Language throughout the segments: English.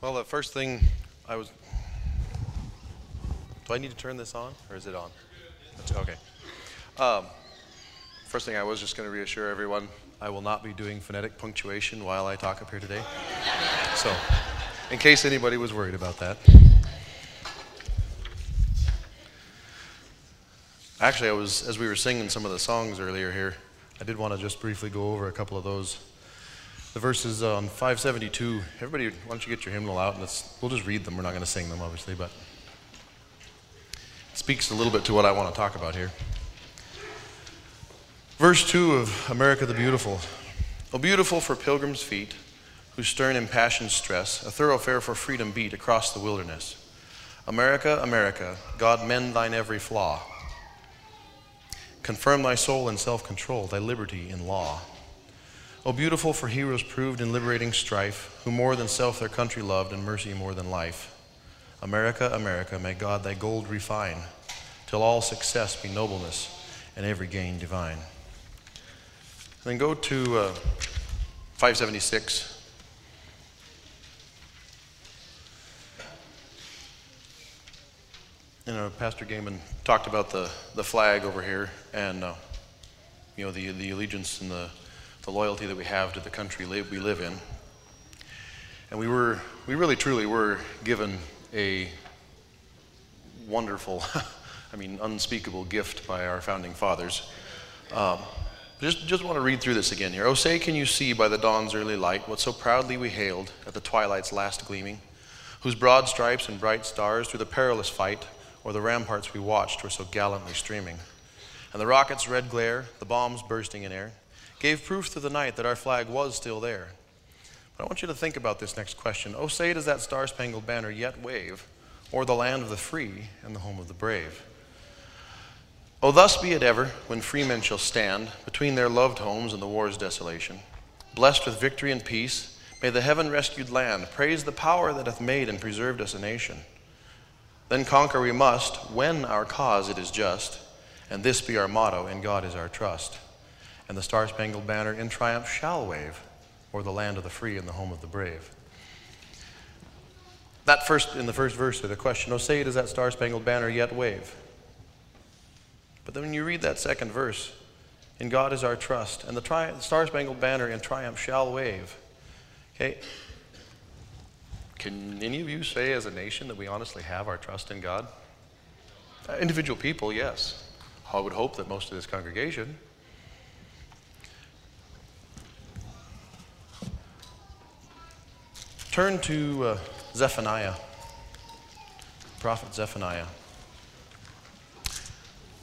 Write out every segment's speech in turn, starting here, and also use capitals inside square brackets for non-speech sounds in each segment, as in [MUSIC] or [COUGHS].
Well, the first thing I was. Do I need to turn this on, or is it on? That's- Okay. Um, first thing I was just going to reassure everyone I will not be doing phonetic punctuation while I talk up here today. So, in case anybody was worried about that. Actually, I was, as we were singing some of the songs earlier here, I did want to just briefly go over a couple of those. The verses um, on 572, everybody, why don't you get your hymnal out and let's, we'll just read them. We're not going to sing them, obviously, but it speaks a little bit to what I want to talk about here. Verse 2 of America the Beautiful. O beautiful for pilgrims' feet, whose stern impassioned stress a thoroughfare for freedom beat across the wilderness. America, America, God mend thine every flaw. Confirm thy soul in self control, thy liberty in law. O beautiful for heroes proved in liberating strife, who more than self their country loved and mercy more than life. America, America, may God thy gold refine, till all success be nobleness and every gain divine. then go to uh, 576. You know, Pastor Gaiman talked about the, the flag over here and, uh, you know, the, the allegiance and the, the loyalty that we have to the country we live in. And we were, we really truly were given a wonderful, [LAUGHS] I mean, unspeakable gift by our founding fathers. Um, just, just want to read through this again here. Oh, say, can you see by the dawn's early light what so proudly we hailed at the twilight's last gleaming, whose broad stripes and bright stars through the perilous fight or the ramparts we watched were so gallantly streaming. And the rocket's red glare, the bombs bursting in air, gave proof through the night that our flag was still there. But I want you to think about this next question. Oh, say, does that star spangled banner yet wave, or the land of the free and the home of the brave? Oh, thus be it ever, when free men shall stand between their loved homes and the war's desolation. Blessed with victory and peace, may the heaven rescued land praise the power that hath made and preserved us a nation. Then conquer we must, when our cause it is just, and this be our motto, and God is our trust. And the Star Spangled Banner in triumph shall wave o'er the land of the free and the home of the brave. That first, in the first verse of the question, oh, say, does that Star Spangled Banner yet wave? But then when you read that second verse, in God is our trust, and the, tri- Star Spangled Banner in triumph shall wave. Okay, can any of you say as a nation that we honestly have our trust in God? Uh, individual people, yes. I would hope that most of this congregation. Turn to uh, Zephaniah, Prophet Zephaniah.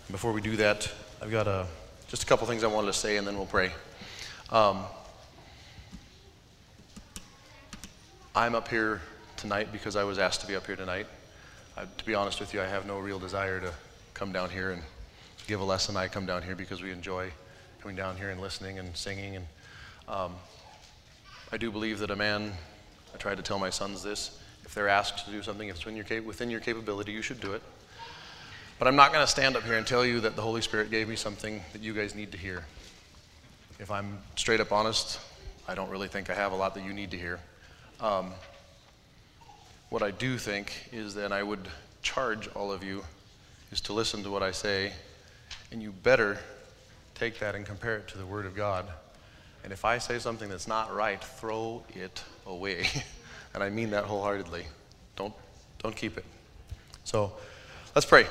Before we do that, I've got a, just a couple things I wanted to say and then we'll pray. Um, I'm up here tonight because I was asked to be up here tonight. I, to be honest with you, I have no real desire to come down here and give a lesson. I come down here because we enjoy coming down here and listening and singing. And um, I do believe that a man, I try to tell my sons this, if they're asked to do something, if it's within your, capability, you should do it. But I'm not going to stand up here and tell you that the Holy Spirit gave me something that you guys need to hear. If I'm straight up honest, I don't really think I have a lot that you need to hear. Um, what I do think is that I would charge all of you is to listen to what I say, and you better take that and compare it to the Word of God. And if I say something that's not right, throw it away. [LAUGHS] and I mean that wholeheartedly. Don't, don't keep it. So let's pray.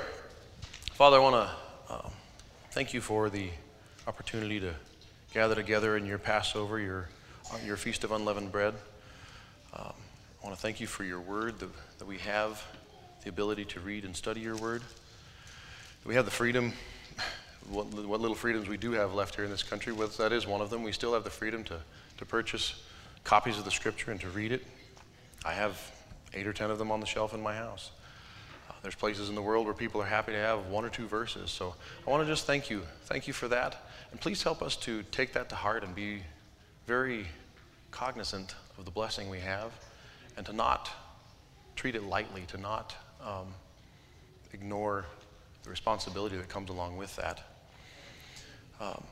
Father, I want to uh, thank you for the opportunity to gather together in your Passover, your, your Feast of Unleavened Bread. Um, I want to thank you for your word, that, that we have the ability to read and study your word. We have the freedom, what, what little freedoms we do have left here in this country, with, that is one of them. We still have the freedom to, to purchase copies of the scripture and to read it. I have eight or ten of them on the shelf in my house. Uh, there's places in the world where people are happy to have one or two verses. So I want to just thank you. Thank you for that. And please help us to take that to heart and be very cognizant of the blessing we have and to not treat it lightly, to not um, ignore the responsibility that comes along with that. Um,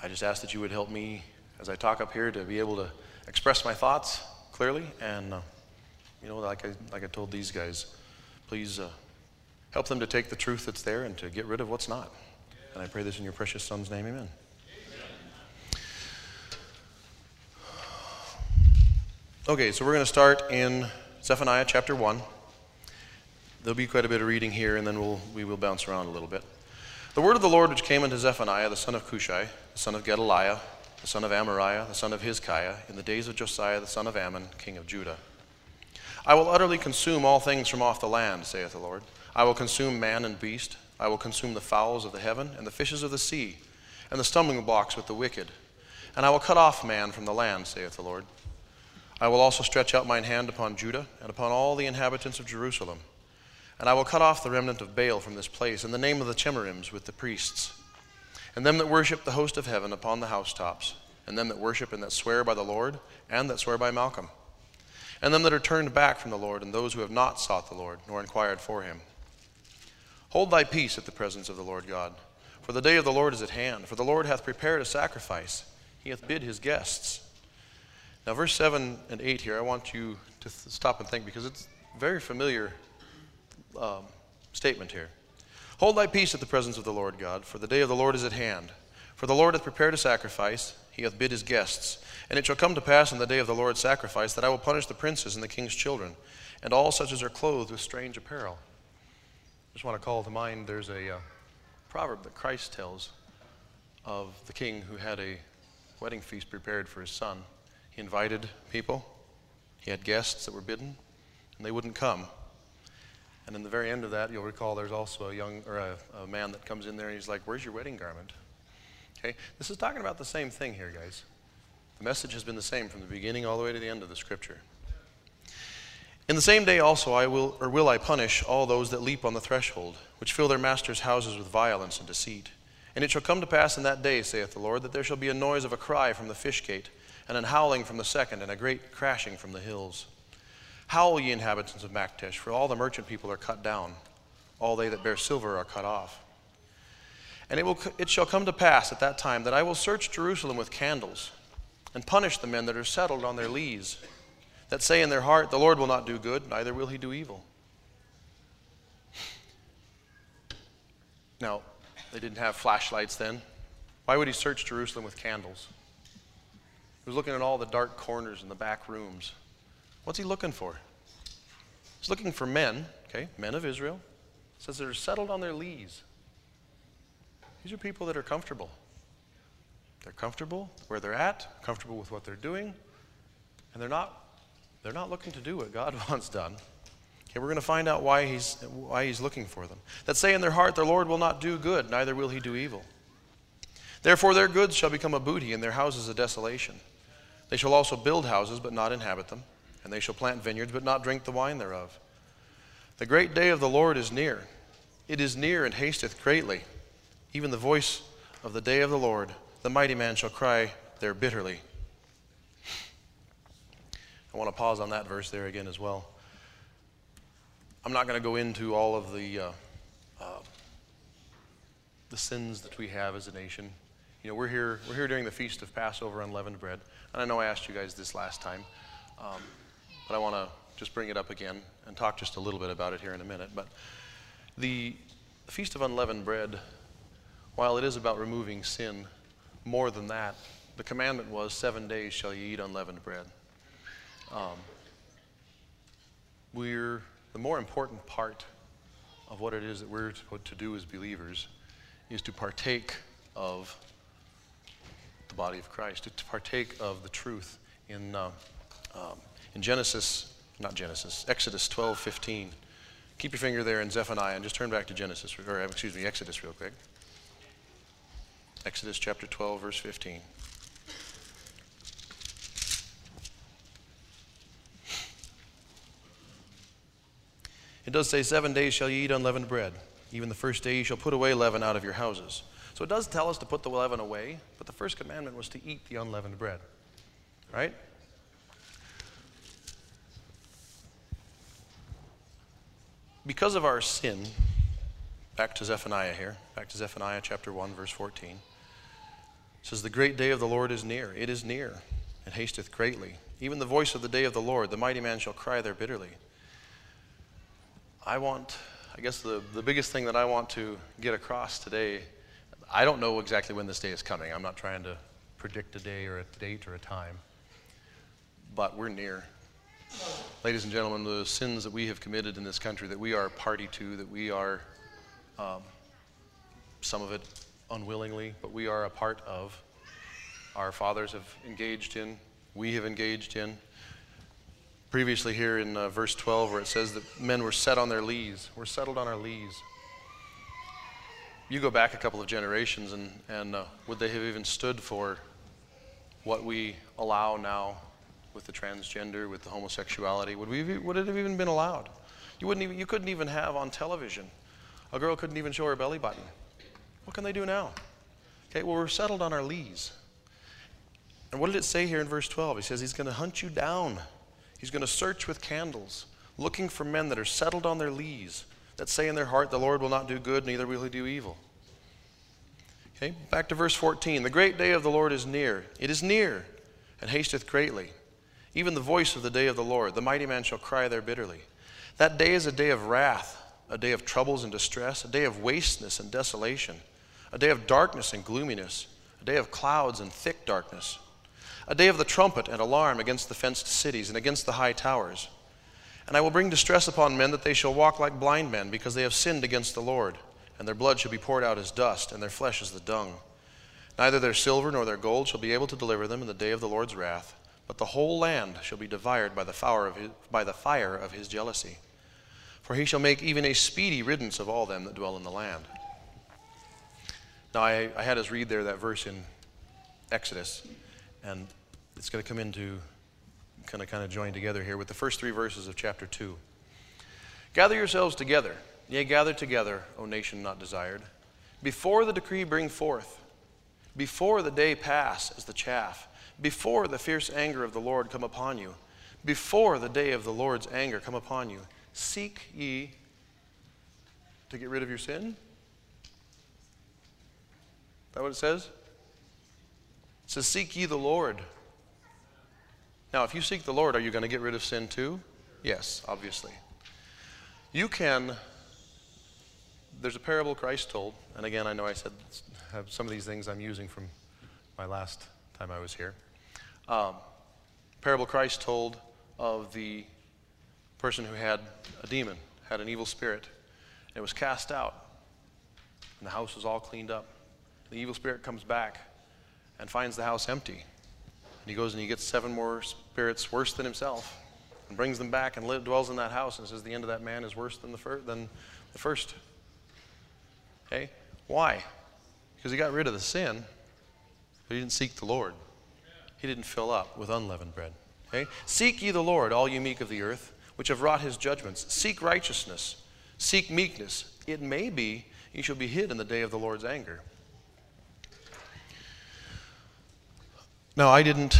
I just ask that you would help me as I talk up here to be able to express my thoughts clearly. And, uh, you know, like I, like I told these guys, please uh, help them to take the truth that's there and to get rid of what's not. And I pray this in your precious Son's name, amen. Okay, so we're going to start in Zephaniah chapter 1. There'll be quite a bit of reading here, and then we'll, we will bounce around a little bit. The word of the Lord which came unto Zephaniah, the son of Cushai, the son of Gedaliah, the son of Amariah, the son of Hizkiah, in the days of Josiah, the son of Amon, king of Judah. I will utterly consume all things from off the land, saith the Lord. I will consume man and beast. I will consume the fowls of the heaven and the fishes of the sea, and the stumbling blocks with the wicked. And I will cut off man from the land, saith the Lord. I will also stretch out mine hand upon Judah and upon all the inhabitants of Jerusalem. And I will cut off the remnant of Baal from this place, in the name of the Chemarims with the priests, and them that worship the host of heaven upon the housetops, and them that worship and that swear by the Lord, and that swear by Malcham, and them that are turned back from the Lord, and those who have not sought the Lord, nor inquired for him. Hold thy peace at the presence of the Lord God, for the day of the Lord is at hand, for the Lord hath prepared a sacrifice, he hath bid his guests. Now, verse 7 and 8 here, I want you to th- stop and think because it's very familiar um, statement here. Hold thy peace at the presence of the Lord God, for the day of the Lord is at hand. For the Lord hath prepared a sacrifice, he hath bid his guests. And it shall come to pass in the day of the Lord's sacrifice that I will punish the princes and the king's children, and all such as are clothed with strange apparel. I just want to call to mind there's a uh, proverb that Christ tells of the king who had a wedding feast prepared for his son. He invited people, he had guests that were bidden, and they wouldn't come. And in the very end of that, you'll recall there's also a young or a, a man that comes in there and he's like, Where's your wedding garment? Okay? This is talking about the same thing here, guys. The message has been the same from the beginning all the way to the end of the scripture. In the same day also I will or will I punish all those that leap on the threshold, which fill their masters' houses with violence and deceit. And it shall come to pass in that day, saith the Lord, that there shall be a noise of a cry from the fish gate, and an howling from the second, and a great crashing from the hills. Howl, ye inhabitants of Maktesh, for all the merchant people are cut down, all they that bear silver are cut off. And it, will, it shall come to pass at that time that I will search Jerusalem with candles, and punish the men that are settled on their lees, that say in their heart, The Lord will not do good, neither will he do evil. Now, they didn't have flashlights then. Why would he search Jerusalem with candles? He was looking at all the dark corners and the back rooms. What's he looking for? He's looking for men, okay, men of Israel. It says they're settled on their lees. These are people that are comfortable. They're comfortable where they're at, comfortable with what they're doing, and they're not they're not looking to do what God [LAUGHS] wants done. Okay, we're going to find out why he's why he's looking for them. That say in their heart, the Lord will not do good, neither will he do evil. Therefore their goods shall become a booty, and their houses a desolation. They shall also build houses, but not inhabit them and they shall plant vineyards, but not drink the wine thereof. The great day of the Lord is near. It is near and hasteth greatly. Even the voice of the day of the Lord, the mighty man shall cry there bitterly. I want to pause on that verse there again as well. I'm not going to go into all of the, uh, uh, the sins that we have as a nation. You know, we're here, we're here during the feast of Passover unleavened bread. And I know I asked you guys this last time. Um, but I want to just bring it up again and talk just a little bit about it here in a minute. But the Feast of Unleavened Bread, while it is about removing sin, more than that, the commandment was seven days shall you eat unleavened bread. Um, we're the more important part of what it is that we're to do as believers is to partake of the body of Christ, to partake of the truth in uh, um, in Genesis, not Genesis, Exodus 12, 15. Keep your finger there in Zephaniah and just turn back to Genesis, or excuse me, Exodus real quick. Exodus chapter 12, verse 15. It does say, Seven days shall ye eat unleavened bread. Even the first day ye shall put away leaven out of your houses. So it does tell us to put the leaven away, but the first commandment was to eat the unleavened bread. Right? Because of our sin, back to Zephaniah here, back to Zephaniah chapter 1, verse 14. It says, The great day of the Lord is near. It is near, It hasteth greatly. even the voice of the day of the Lord. The mighty man shall cry there bitterly. I want, I guess the, the biggest thing that I want to get across today, I don't know exactly when this day is coming. I'm not trying to predict a day or a date or a time, but we're near. Ladies and gentlemen, the sins that we have committed in this country, that we are party to, that we are, um, some of it unwillingly, but we are a part of, our fathers have engaged in, we have engaged in. Previously, here in uh, verse 12, where it says that men were set on their lees, we're settled on our lees. You go back a couple of generations, and, and uh, would they have even stood for what we allow now with the transgender, with the homosexuality? Would, we, would it have even been allowed? You, wouldn't even, you couldn't even have on television. A girl couldn't even show her belly button. What can they do now? Okay, well, we're settled on our lees. And what did it say here in verse 12? He says he's going to hunt you down. He's going to search with candles, looking for men that are settled on their lees, that say in their heart, The Lord will not do good, neither will he do evil. Okay, back to verse 14. The great day of the Lord is near. It is near, and hasteth greatly. Even the voice of the day of the Lord, the mighty man shall cry there bitterly. That day is a day of wrath, a day of troubles and distress, a day of wasteness and desolation, a day of darkness and gloominess, a day of clouds and thick darkness a day of the trumpet and alarm against the fenced cities and against the high towers. And I will bring distress upon men that they shall walk like blind men, because they have sinned against the Lord, and their blood shall be poured out as dust, and their flesh as the dung. Neither their silver nor their gold shall be able to deliver them in the day of the Lord's wrath, but the whole land shall be devoured by the of his, by the fire of his jealousy. For he shall make even a speedy riddance of all them that dwell in the land. Now, I, I had us read there that verse in Exodus, and it's going to come into kind of kind of join together here with the first three verses of chapter 2. Gather yourselves together, yea, gather together, O nation not desired, before the decree bring forth, before the day pass as the chaff, before the fierce anger of the Lord come upon you, before the day of the Lord's anger come upon you. Seek ye to get rid of your sin? Is that what it says? It says, Seek ye the Lord now, if you seek the Lord, are you going to get rid of sin too? Yes, obviously. You can, there's a parable Christ told, and again, I know I said some of these things I'm using from my last time I was here. Um, parable Christ told of the person who had a demon, had an evil spirit, and it was cast out, and the house was all cleaned up. The evil spirit comes back and finds the house empty. And he goes and he gets seven more spirits worse than himself and brings them back and live, dwells in that house and says the end of that man is worse than the, fir- than the first. Okay? Why? Because he got rid of the sin, but he didn't seek the Lord. He didn't fill up with unleavened bread. Okay? Seek ye the Lord, all you meek of the earth, which have wrought his judgments. Seek righteousness. Seek meekness. It may be you shall be hid in the day of the Lord's anger. No, I didn't.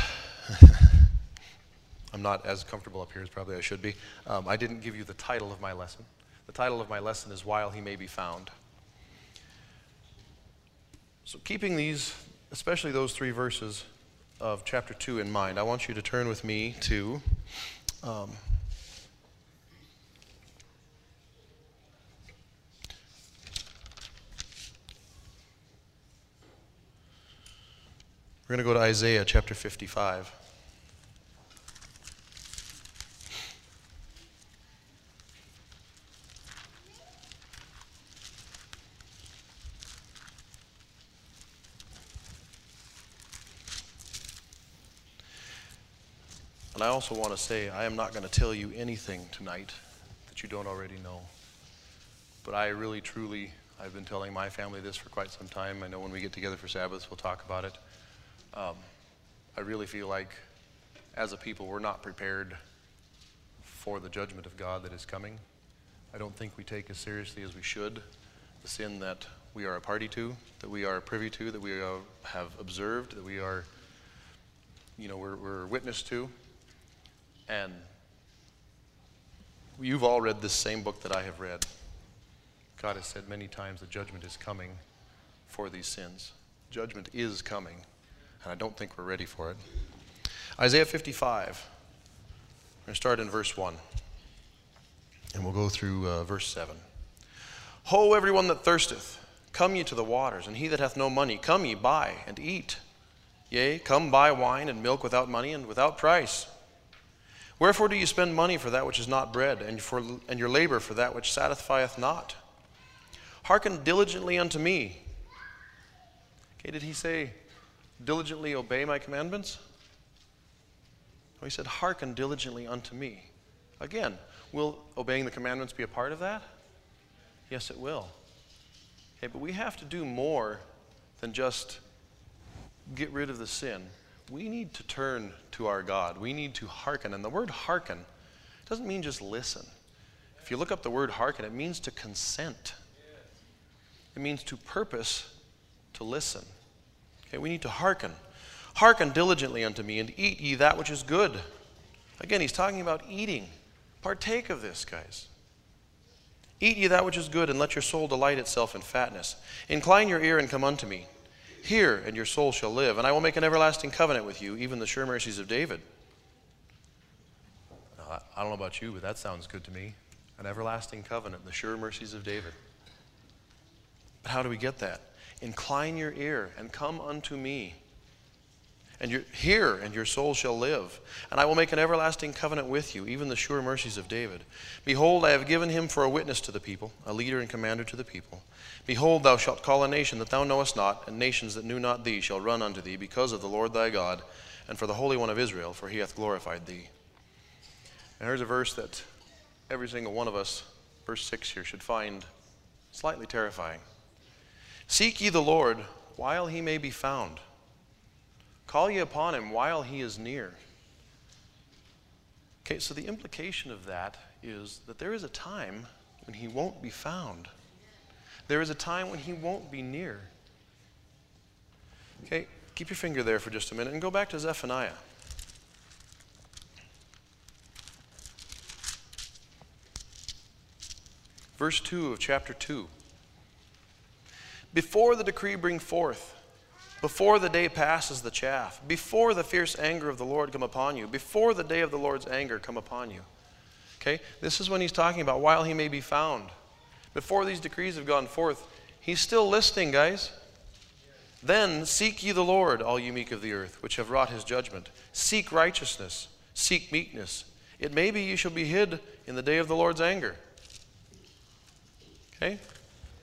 [LAUGHS] I'm not as comfortable up here as probably I should be. Um, I didn't give you the title of my lesson. The title of my lesson is While He May Be Found. So, keeping these, especially those three verses of chapter 2 in mind, I want you to turn with me to. Um, We're going to go to Isaiah chapter 55. And I also want to say, I am not going to tell you anything tonight that you don't already know. But I really, truly, I've been telling my family this for quite some time. I know when we get together for Sabbath, we'll talk about it. Um, I really feel like as a people, we're not prepared for the judgment of God that is coming. I don't think we take as seriously as we should the sin that we are a party to, that we are privy to, that we have observed, that we are, you know, we're, we're witness to. And you've all read this same book that I have read. God has said many times the judgment is coming for these sins. Judgment is coming and I don't think we're ready for it. Isaiah 55. We're going to start in verse 1. And we'll go through uh, verse 7. Ho, everyone that thirsteth, come ye to the waters, and he that hath no money, come ye, buy and eat. Yea, come buy wine and milk without money and without price. Wherefore do you spend money for that which is not bread, and, for, and your labor for that which satisfieth not? Hearken diligently unto me. Okay, did he say, diligently obey my commandments? No, he said, hearken diligently unto me. Again, will obeying the commandments be a part of that? Yes, it will. Okay, but we have to do more than just get rid of the sin. We need to turn to our God. We need to hearken. And the word hearken doesn't mean just listen. If you look up the word hearken, it means to consent. It means to purpose to listen. Okay, we need to hearken. Hearken diligently unto me, and eat ye that which is good. Again, he's talking about eating. Partake of this, guys. Eat ye that which is good, and let your soul delight itself in fatness. Incline your ear and come unto me. Hear, and your soul shall live, and I will make an everlasting covenant with you, even the sure mercies of David. I don't know about you, but that sounds good to me. An everlasting covenant, the sure mercies of David. But how do we get that? Incline your ear and come unto me. And you hear, and your soul shall live. And I will make an everlasting covenant with you, even the sure mercies of David. Behold, I have given him for a witness to the people, a leader and commander to the people. Behold, thou shalt call a nation that thou knowest not, and nations that knew not thee shall run unto thee, because of the Lord thy God, and for the Holy One of Israel, for he hath glorified thee. And here's a verse that every single one of us, verse 6 here, should find slightly terrifying. Seek ye the Lord while he may be found. Call ye upon him while he is near. Okay, so the implication of that is that there is a time when he won't be found. There is a time when he won't be near. Okay, keep your finger there for just a minute and go back to Zephaniah. Verse 2 of chapter 2. Before the decree bring forth, before the day passes the chaff, before the fierce anger of the Lord come upon you, before the day of the Lord's anger come upon you. Okay? This is when he's talking about while he may be found. Before these decrees have gone forth, he's still listening, guys. Then seek ye the Lord, all you meek of the earth, which have wrought his judgment. Seek righteousness, seek meekness. It may be you shall be hid in the day of the Lord's anger. Okay?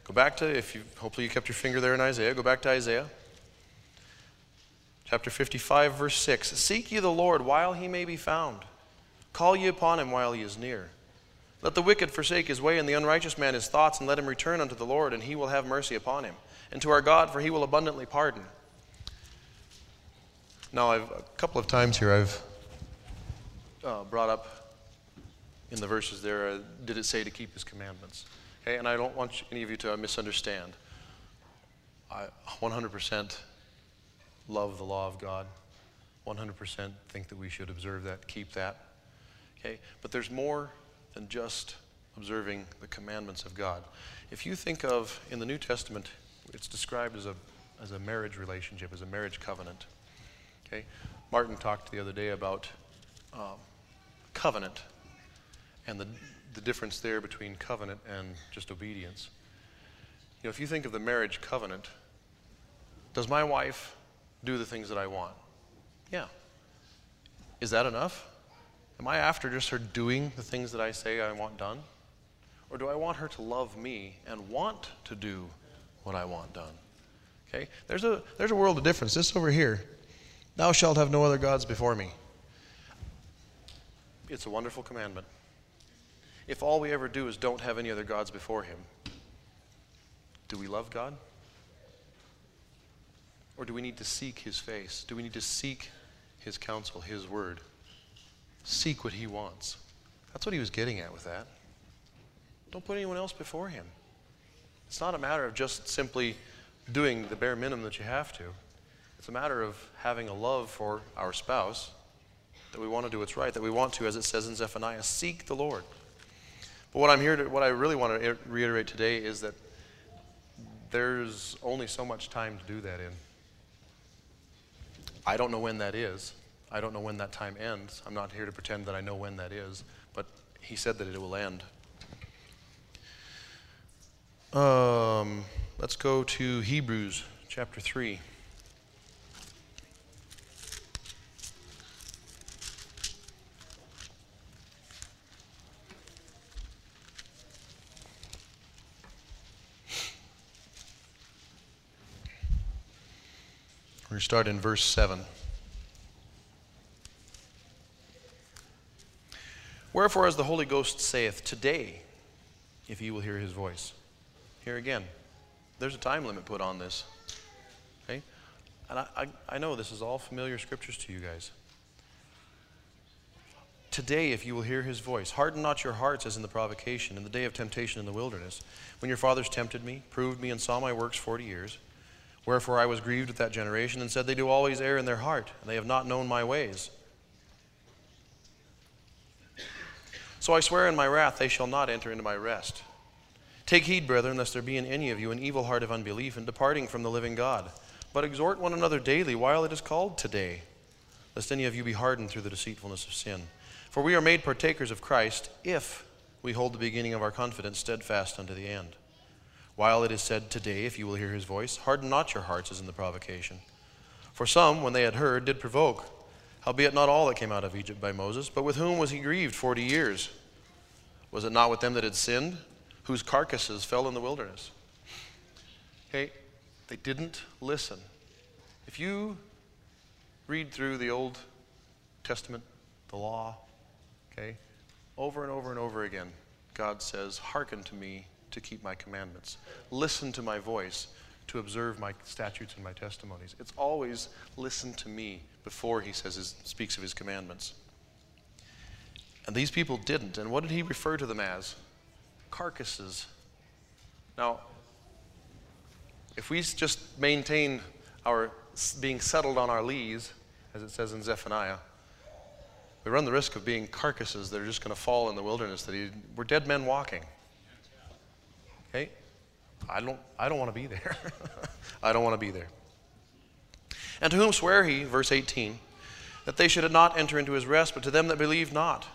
Go back to, if you, hopefully you kept your finger there in Isaiah, go back to Isaiah. Chapter 55, verse 6. Seek ye the Lord while he may be found. Call ye upon him while he is near. Let the wicked forsake his way, and the unrighteous man his thoughts, and let him return unto the Lord, and he will have mercy upon him. And to our God, for he will abundantly pardon. Now, I've, a couple of times here I've uh, brought up in the verses there, uh, did it say to keep his commandments? Okay, and I don't want any of you to misunderstand. I 100% love the law of God. 100% think that we should observe that, keep that. Okay, but there's more than just observing the commandments of God. If you think of in the New Testament, it's described as a as a marriage relationship, as a marriage covenant. Okay, Martin talked the other day about um, covenant and the the difference there between covenant and just obedience. You know, if you think of the marriage covenant, does my wife do the things that I want? Yeah. Is that enough? Am I after just her doing the things that I say I want done? Or do I want her to love me and want to do what I want done? Okay? There's a, there's a world of difference. This over here. Thou shalt have no other gods before me. It's a wonderful commandment if all we ever do is don't have any other gods before Him, do we love God? Or do we need to seek His face? Do we need to seek His counsel, His word? Seek what He wants. That's what He was getting at with that. Don't put anyone else before Him. It's not a matter of just simply doing the bare minimum that you have to. It's a matter of having a love for our spouse, that we want to do what's right, that we want to, as it says in Zephaniah, seek the Lord. But what I'm here to, what I really want to reiterate today is that there's only so much time to do that in. I don't know when that is. I don't know when that time ends. I'm not here to pretend that I know when that is, but he said that it will end. Um, let's go to Hebrews chapter 3. We're going to start in verse 7. Wherefore, as the Holy Ghost saith, Today, if ye will hear his voice. Here again, there's a time limit put on this. Okay? And I, I, I know this is all familiar scriptures to you guys. Today, if you will hear his voice, harden not your hearts as in the provocation, in the day of temptation in the wilderness, when your fathers tempted me, proved me, and saw my works forty years. Wherefore I was grieved with that generation, and said, They do always err in their heart, and they have not known my ways. So I swear in my wrath, they shall not enter into my rest. Take heed, brethren, lest there be in any of you an evil heart of unbelief in departing from the living God. But exhort one another daily while it is called today, lest any of you be hardened through the deceitfulness of sin. For we are made partakers of Christ if we hold the beginning of our confidence steadfast unto the end. While it is said, Today, if you will hear his voice, harden not your hearts as in the provocation. For some, when they had heard, did provoke Howbeit not all that came out of Egypt by Moses, but with whom was he grieved forty years? Was it not with them that had sinned, whose carcasses fell in the wilderness? Okay, they didn't listen. If you read through the Old Testament, the law, okay, over and over and over again, God says, Hearken to me to keep my commandments. Listen to my voice to observe my statutes and my testimonies. It's always listen to me before he says his, speaks of his commandments. And these people didn't. And what did he refer to them as? Carcasses. Now, if we just maintain our being settled on our lees, as it says in Zephaniah, we run the risk of being carcasses that are just going to fall in the wilderness. That he, we're dead men walking. Okay, I don't, I don't want to be there. [LAUGHS] I don't want to be there. And to whom sware he, verse 18, that they should not enter into his rest, but to them that believe not.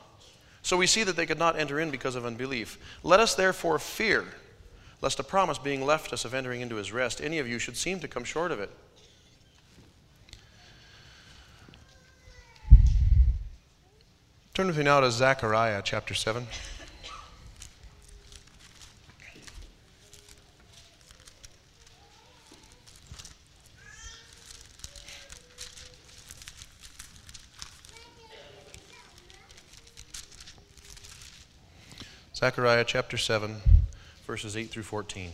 So we see that they could not enter in because of unbelief. Let us therefore fear, lest a promise being left us of entering into his rest, any of you should seem to come short of it. Turn with me now to Zechariah chapter 7. Zechariah chapter 7, verses 8 through 14.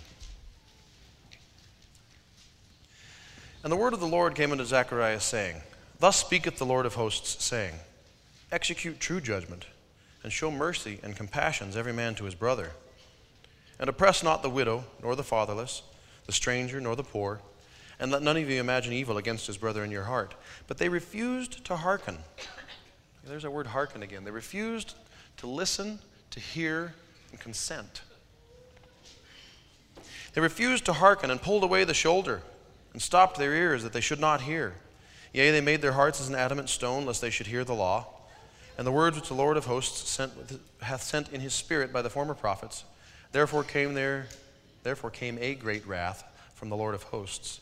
And the word of the Lord came unto Zechariah, saying, Thus speaketh the Lord of hosts, saying, Execute true judgment, and show mercy and compassions every man to his brother. And oppress not the widow, nor the fatherless, the stranger, nor the poor, and let none of you imagine evil against his brother in your heart. But they refused to hearken. There's that word hearken again. They refused to listen to hear and consent. They refused to hearken and pulled away the shoulder and stopped their ears that they should not hear. Yea, they made their hearts as an adamant stone, lest they should hear the law. And the words which the Lord of hosts sent, hath sent in his spirit by the former prophets. Therefore came there, therefore came a great wrath from the Lord of hosts.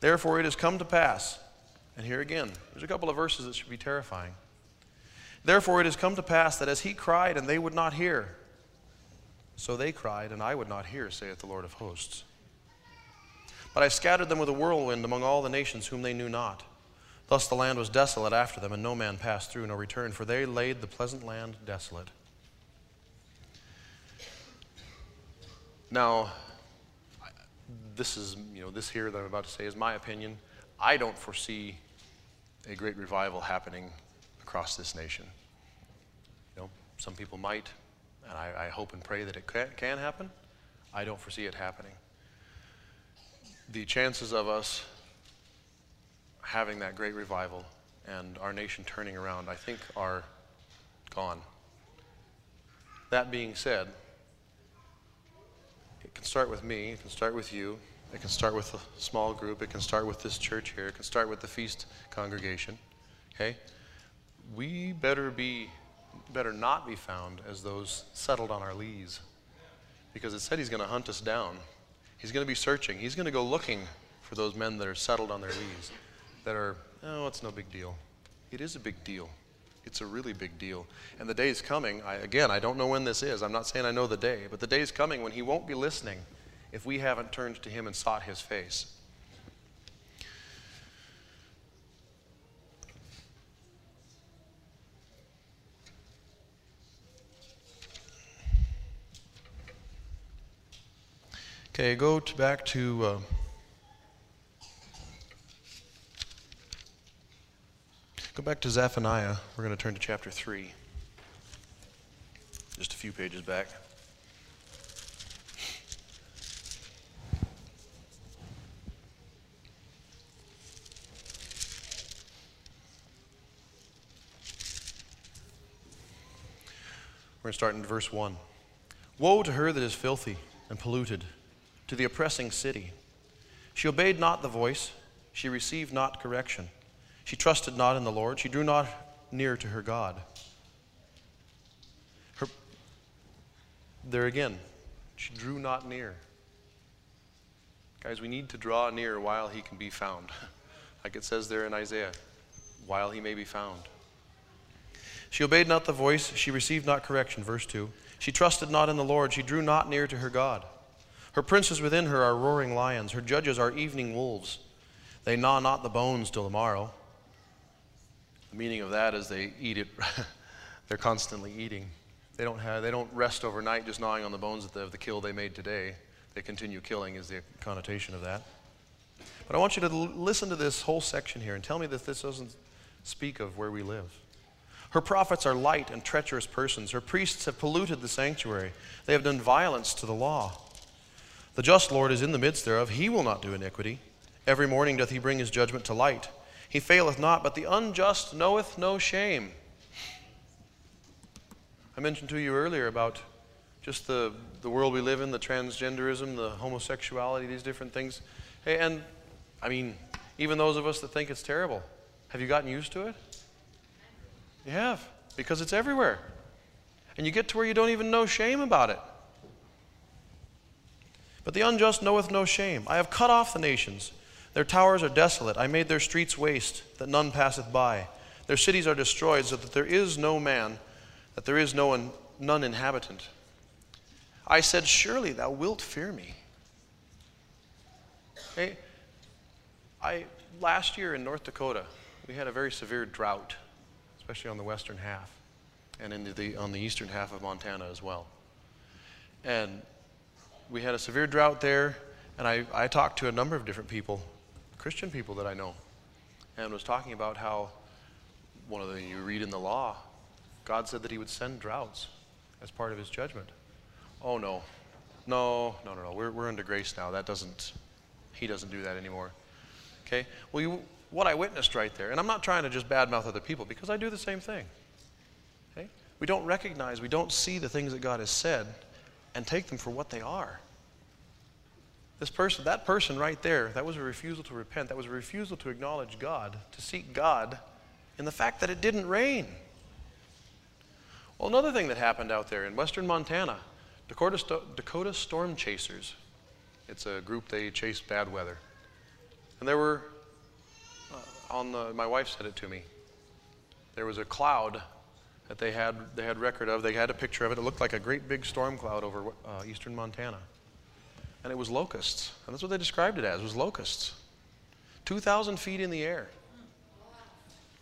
Therefore it has come to pass, and here again, there's a couple of verses that should be terrifying. Therefore it has come to pass that as he cried and they would not hear, so they cried, and I would not hear, saith the Lord of hosts. But I scattered them with a whirlwind among all the nations whom they knew not. Thus the land was desolate after them, and no man passed through nor returned, for they laid the pleasant land desolate. Now, this is, you know, this here that I'm about to say is my opinion. I don't foresee a great revival happening across this nation. You know, some people might, and I, I hope and pray that it can, can happen. I don't foresee it happening. The chances of us having that great revival and our nation turning around, I think, are gone. That being said, it can start with me, it can start with you, it can start with a small group, it can start with this church here, it can start with the feast congregation. Okay? We better be better not be found as those settled on our lees. Because it said he's going to hunt us down. He's going to be searching. He's going to go looking for those men that are settled on their lees, that are, oh, it's no big deal. It is a big deal. It's a really big deal. And the day is coming. I, again, I don't know when this is. I'm not saying I know the day, but the day is coming when he won't be listening if we haven't turned to him and sought his face. Okay, go to back to. Uh, go back to Zephaniah. We're going to turn to chapter 3. Just a few pages back. We're going to start in verse 1. Woe to her that is filthy and polluted to the oppressing city. She obeyed not the voice, she received not correction. She trusted not in the Lord, she drew not near to her God. Her, there again, she drew not near. Guys, we need to draw near while he can be found. [LAUGHS] Like it says there in Isaiah, while he may be found. She obeyed not the voice, she received not correction. Verse 2. She trusted not in the Lord, she drew not near to her God. Her princes within her are roaring lions. Her judges are evening wolves. They gnaw not the bones till the morrow. The meaning of that is they eat it. [LAUGHS] They're constantly eating. They don't, have, they don't rest overnight just gnawing on the bones of the, of the kill they made today. They continue killing, is the connotation of that. But I want you to listen to this whole section here and tell me that this doesn't speak of where we live. Her prophets are light and treacherous persons. Her priests have polluted the sanctuary. They have done violence to the law. The just Lord is in the midst thereof. He will not do iniquity. Every morning doth he bring his judgment to light. He faileth not, but the unjust knoweth no shame. I mentioned to you earlier about just the, the world we live in, the transgenderism, the homosexuality, these different things. Hey, and I mean, even those of us that think it's terrible, have you gotten used to it? You have, because it's everywhere. And you get to where you don't even know shame about it. But the unjust knoweth no shame. I have cut off the nations. Their towers are desolate. I made their streets waste, that none passeth by. Their cities are destroyed, so that there is no man, that there is no one, none inhabitant. I said, Surely thou wilt fear me. Hey, I, last year in North Dakota, we had a very severe drought, especially on the western half, and in the, on the eastern half of Montana as well. And we had a severe drought there, and I, I talked to a number of different people, Christian people that I know, and was talking about how one of the you read in the law, God said that He would send droughts as part of His judgment. Oh no, no, no, no, no. We're we're under grace now. That doesn't. He doesn't do that anymore. Okay. Well, you, what I witnessed right there, and I'm not trying to just badmouth other people because I do the same thing. Okay. We don't recognize, we don't see the things that God has said and take them for what they are. This person, that person right there, that was a refusal to repent. That was a refusal to acknowledge God, to seek God in the fact that it didn't rain. Well, another thing that happened out there in western Montana, Dakota, Dakota Storm Chasers. It's a group, they chase bad weather. And there were, uh, on the, my wife said it to me, there was a cloud that they had, they had record of. They had a picture of it. It looked like a great big storm cloud over uh, eastern Montana. And it was locusts. And that's what they described it as, was locusts. 2,000 feet in the air.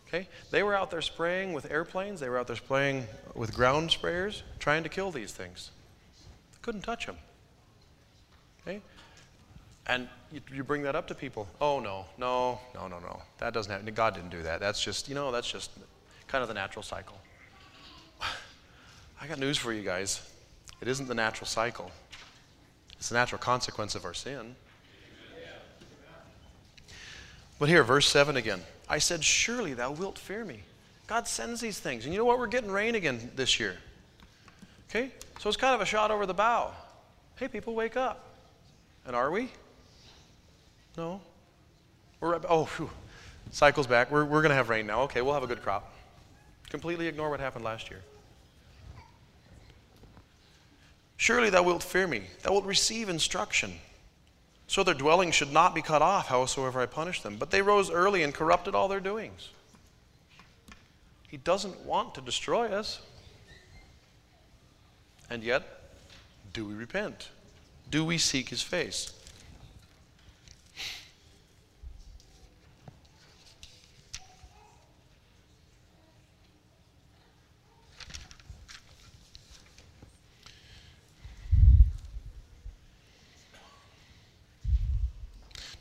Okay? They were out there spraying with airplanes. They were out there spraying with ground sprayers, trying to kill these things. They couldn't touch them. Okay? And you, you, bring that up to people. Oh, no, no, no, no, no. That doesn't happen. God didn't do that. That's just, you know, that's just kind of the natural cycle. I got news for you guys. It isn't the natural cycle, it's the natural consequence of our sin. But here, verse 7 again. I said, Surely thou wilt fear me. God sends these things. And you know what? We're getting rain again this year. Okay? So it's kind of a shot over the bow. Hey, people, wake up. And are we? No. We're, oh, whew. Cycles back. We're, we're going to have rain now. Okay, we'll have a good crop. Completely ignore what happened last year. Surely thou wilt fear me, thou wilt receive instruction. So their dwelling should not be cut off, howsoever I punish them. But they rose early and corrupted all their doings. He doesn't want to destroy us. And yet, do we repent? Do we seek his face?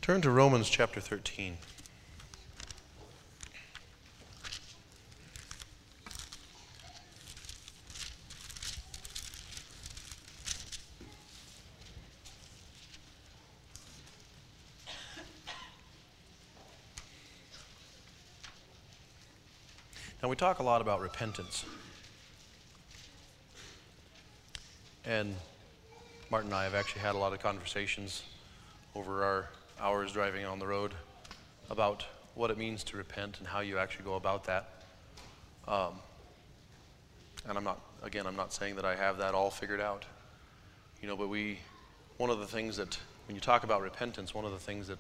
Turn to Romans chapter 13. Now, we talk a lot about repentance. And Martin and I have actually had a lot of conversations over our hours driving on the road about what it means to repent and how you actually go about that. Um, and I'm not, again, I'm not saying that I have that all figured out. You know, but we, one of the things that, when you talk about repentance, one of the things that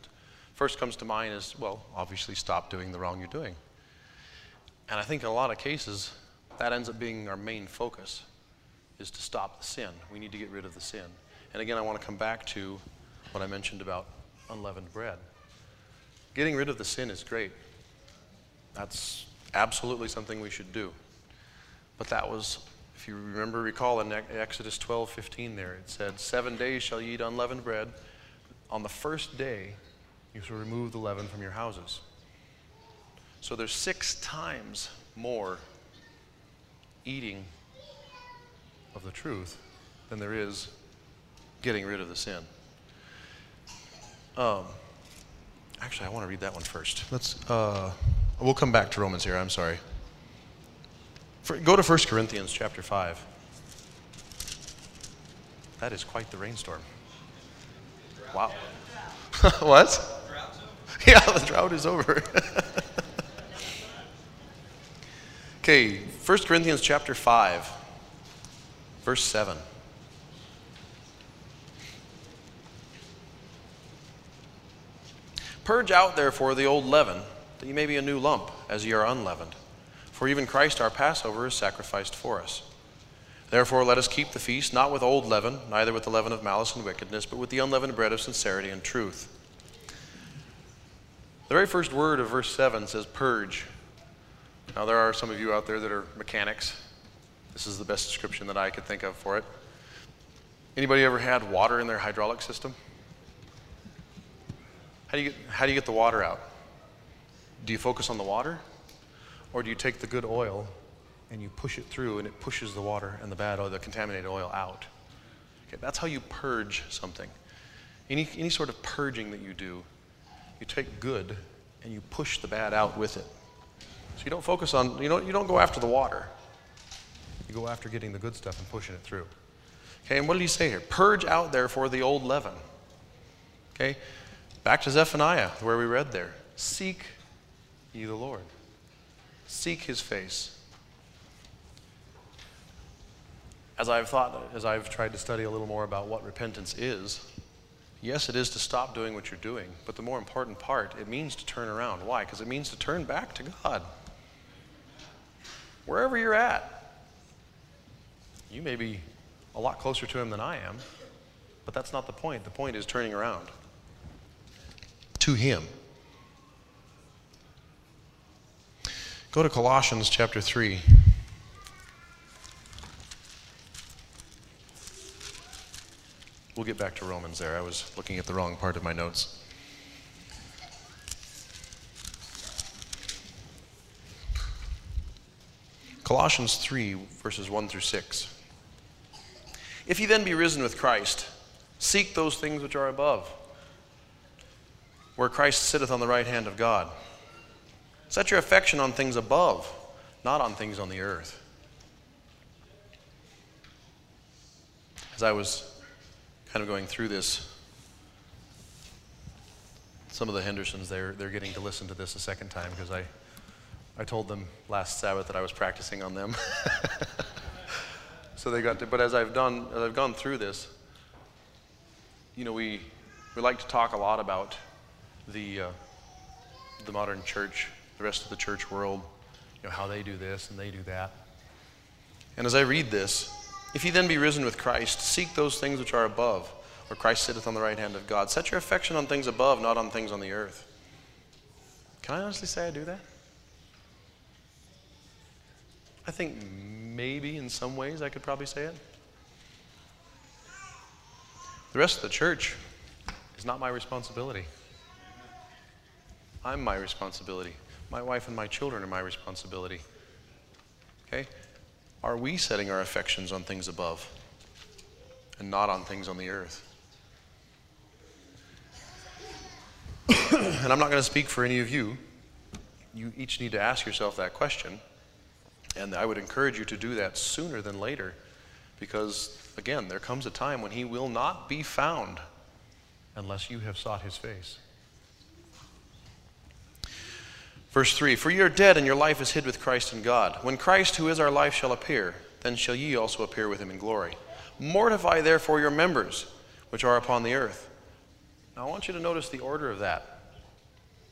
first comes to mind is, well, obviously stop doing the wrong you're doing. And I think in a lot of cases, that ends up being our main focus, is to stop the sin. We need to get rid of the sin. And again, I want to come back to what I mentioned about unleavened bread. Getting rid of the sin is great. That's absolutely something we should do. But that was, if you remember, recall in Exodus 12 15 there, it said, Seven days shall ye eat unleavened bread. On the first day, you shall remove the leaven from your houses. So there's six times more eating of the truth than there is getting rid of the sin. Um, actually, I want to read that one first. Let's. Uh, we'll come back to Romans here. I'm sorry. For, go to 1 Corinthians chapter 5. That is quite the rainstorm. Wow. [LAUGHS] what? Yeah, the drought is over. [LAUGHS] Okay, 1 Corinthians chapter 5, verse 7. Purge out, therefore, the old leaven, that ye may be a new lump, as ye are unleavened. For even Christ our Passover is sacrificed for us. Therefore, let us keep the feast, not with old leaven, neither with the leaven of malice and wickedness, but with the unleavened bread of sincerity and truth. The very first word of verse 7 says purge. Now, there are some of you out there that are mechanics. This is the best description that I could think of for it. Anybody ever had water in their hydraulic system? How do you get, how do you get the water out? Do you focus on the water? Or do you take the good oil and you push it through and it pushes the water and the bad oil, the contaminated oil out? Okay, that's how you purge something. Any, any sort of purging that you do, you take good and you push the bad out with it. So you don't focus on, you don't, you don't go after the water. You go after getting the good stuff and pushing it through. Okay, and what did he say here? Purge out, therefore, the old leaven. Okay, back to Zephaniah, where we read there. Seek ye the Lord, seek his face. As I've thought, as I've tried to study a little more about what repentance is, yes, it is to stop doing what you're doing, but the more important part, it means to turn around. Why? Because it means to turn back to God wherever you're at. You may be a lot closer to Him than I am, but that's not the point. The point is turning around to Him. Go to Colossians chapter 3. We'll get back to Romans there. I was looking at the wrong part of my notes. Colossians 3, verses 1 through 6. If ye then be risen with Christ, seek those things which are above, where Christ sitteth on the right hand of God. Set your affection on things above, not on things on the earth. As I was kind of going through this some of the Hendersons, they're, they're getting to listen to this a second time because I, I told them last Sabbath that I was practicing on them. [LAUGHS] so they got to, but as I've done, as I've gone through this, you know, we, we like to talk a lot about the, uh, the modern church, the rest of the church world, you know, how they do this and they do that. And as I read this, if ye then be risen with Christ, seek those things which are above, where Christ sitteth on the right hand of God. Set your affection on things above, not on things on the earth. Can I honestly say I do that? I think maybe in some ways I could probably say it. The rest of the church is not my responsibility. I'm my responsibility. My wife and my children are my responsibility. Okay? Are we setting our affections on things above and not on things on the earth? [COUGHS] and I'm not going to speak for any of you. You each need to ask yourself that question. And I would encourage you to do that sooner than later because, again, there comes a time when he will not be found unless you have sought his face. Verse 3 For ye are dead, and your life is hid with Christ in God. When Christ, who is our life, shall appear, then shall ye also appear with him in glory. Mortify therefore your members, which are upon the earth. Now I want you to notice the order of that.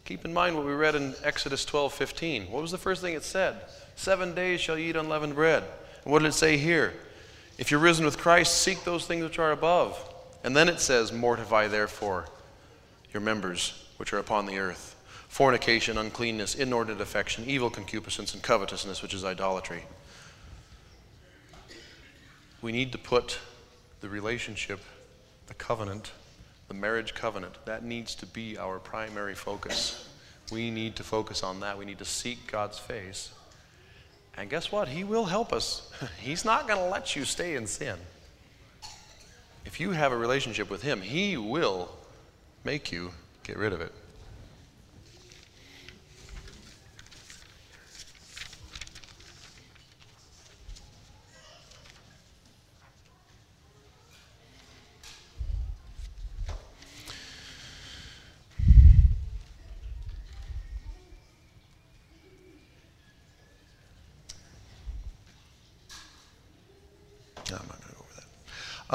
Keep in mind what we read in Exodus 12 15. What was the first thing it said? Seven days shall ye eat unleavened bread. And what did it say here? If you're risen with Christ, seek those things which are above. And then it says, Mortify therefore your members which are upon the earth fornication, uncleanness, inordinate affection, evil concupiscence, and covetousness, which is idolatry. We need to put the relationship, the covenant, the marriage covenant, that needs to be our primary focus. We need to focus on that. We need to seek God's face. And guess what? He will help us. [LAUGHS] He's not going to let you stay in sin. If you have a relationship with Him, He will make you get rid of it.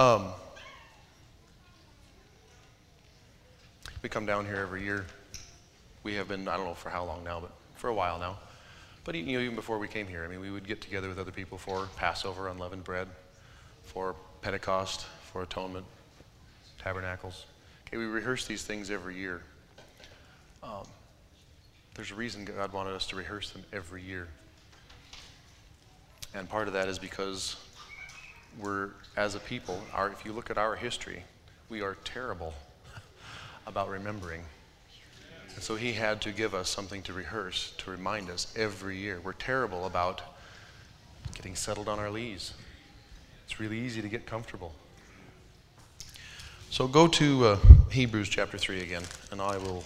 Um, we come down here every year. We have been, I don't know for how long now, but for a while now. But you know, even before we came here, I mean, we would get together with other people for Passover, unleavened bread, for Pentecost, for atonement, tabernacles. Okay, we rehearse these things every year. Um, there's a reason God wanted us to rehearse them every year. And part of that is because we're, as a people, our, if you look at our history, we are terrible [LAUGHS] about remembering. And so he had to give us something to rehearse, to remind us every year. We're terrible about getting settled on our lees. It's really easy to get comfortable. So go to uh, Hebrews chapter 3 again, and I will,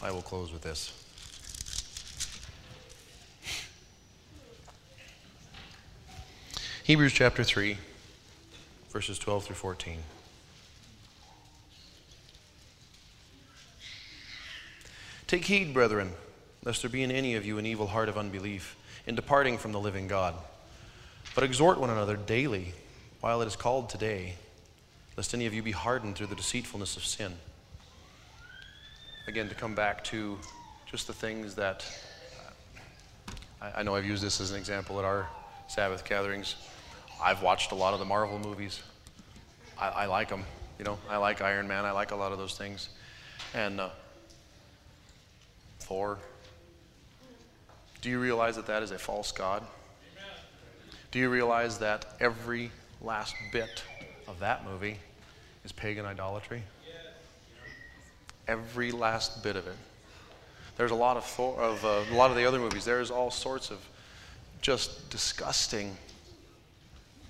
I will close with this. Hebrews chapter 3, verses 12 through 14. Take heed, brethren, lest there be in any of you an evil heart of unbelief in departing from the living God. But exhort one another daily while it is called today, lest any of you be hardened through the deceitfulness of sin. Again, to come back to just the things that I, know I've used this as an example at our Sabbath gatherings. I've watched a lot of the Marvel movies. I, I like them. You know, I like Iron Man. I like a lot of those things. And uh, Thor. Do you realize that that is a false God? Do you realize that every last bit of that movie is pagan idolatry? Every last bit of it. There's a lot of Thor, of uh, a lot of the other movies. There's all sorts of just disgusting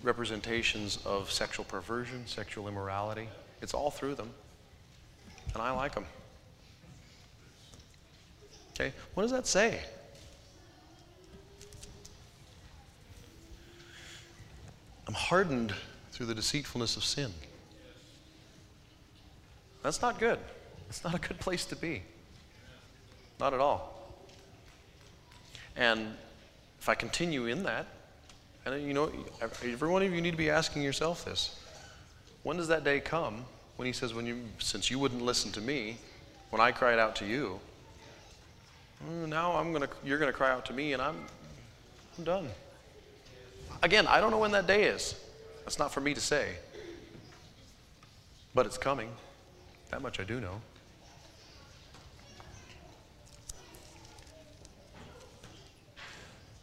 representations of sexual perversion, sexual immorality. It's all through them. And I like them. Okay, what does that say? I'm hardened through the deceitfulness of sin. That's not good. It's not a good place to be. Not at all. And if I continue in that, and you know, every one of you need to be asking yourself this. When does that day come when he says, when you, since you wouldn't listen to me, when I cried out to you, mm, now I'm gonna, you're going to cry out to me and I'm, I'm done. Again, I don't know when that day is. That's not for me to say. But it's coming. That much I do know.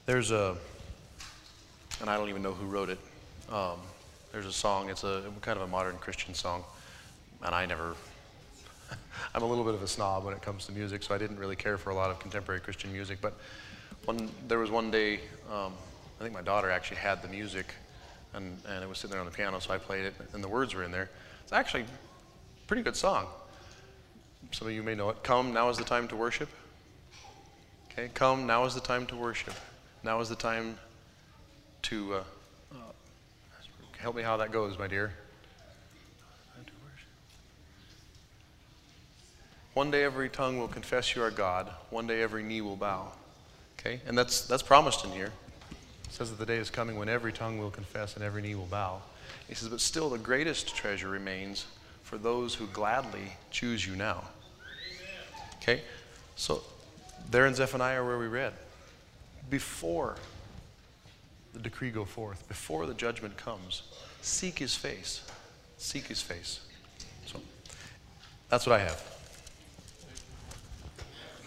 There's a, and I don't even know who wrote it. Um, there's a song, it's a kind of a modern Christian song, and I never, [LAUGHS] I'm a little bit of a snob when it comes to music, so I didn't really care for a lot of contemporary Christian music. But one, there was one day, um, I think my daughter actually had the music, and, and it was sitting there on the piano, so I played it, and the words were in there. It's actually a pretty good song. Some of you may know it. Come, now is the time to worship. Okay, come, now is the time to worship. Now is the time to uh, help me how that goes, my dear. One day every tongue will confess you are God. One day every knee will bow. Okay? And that's, that's promised in here. It says that the day is coming when every tongue will confess and every knee will bow. He says, but still the greatest treasure remains for those who gladly choose you now. Okay? So there in Zephaniah where we read, before the decree go forth, before the judgment comes, seek his face. Seek his face. So that's what I have.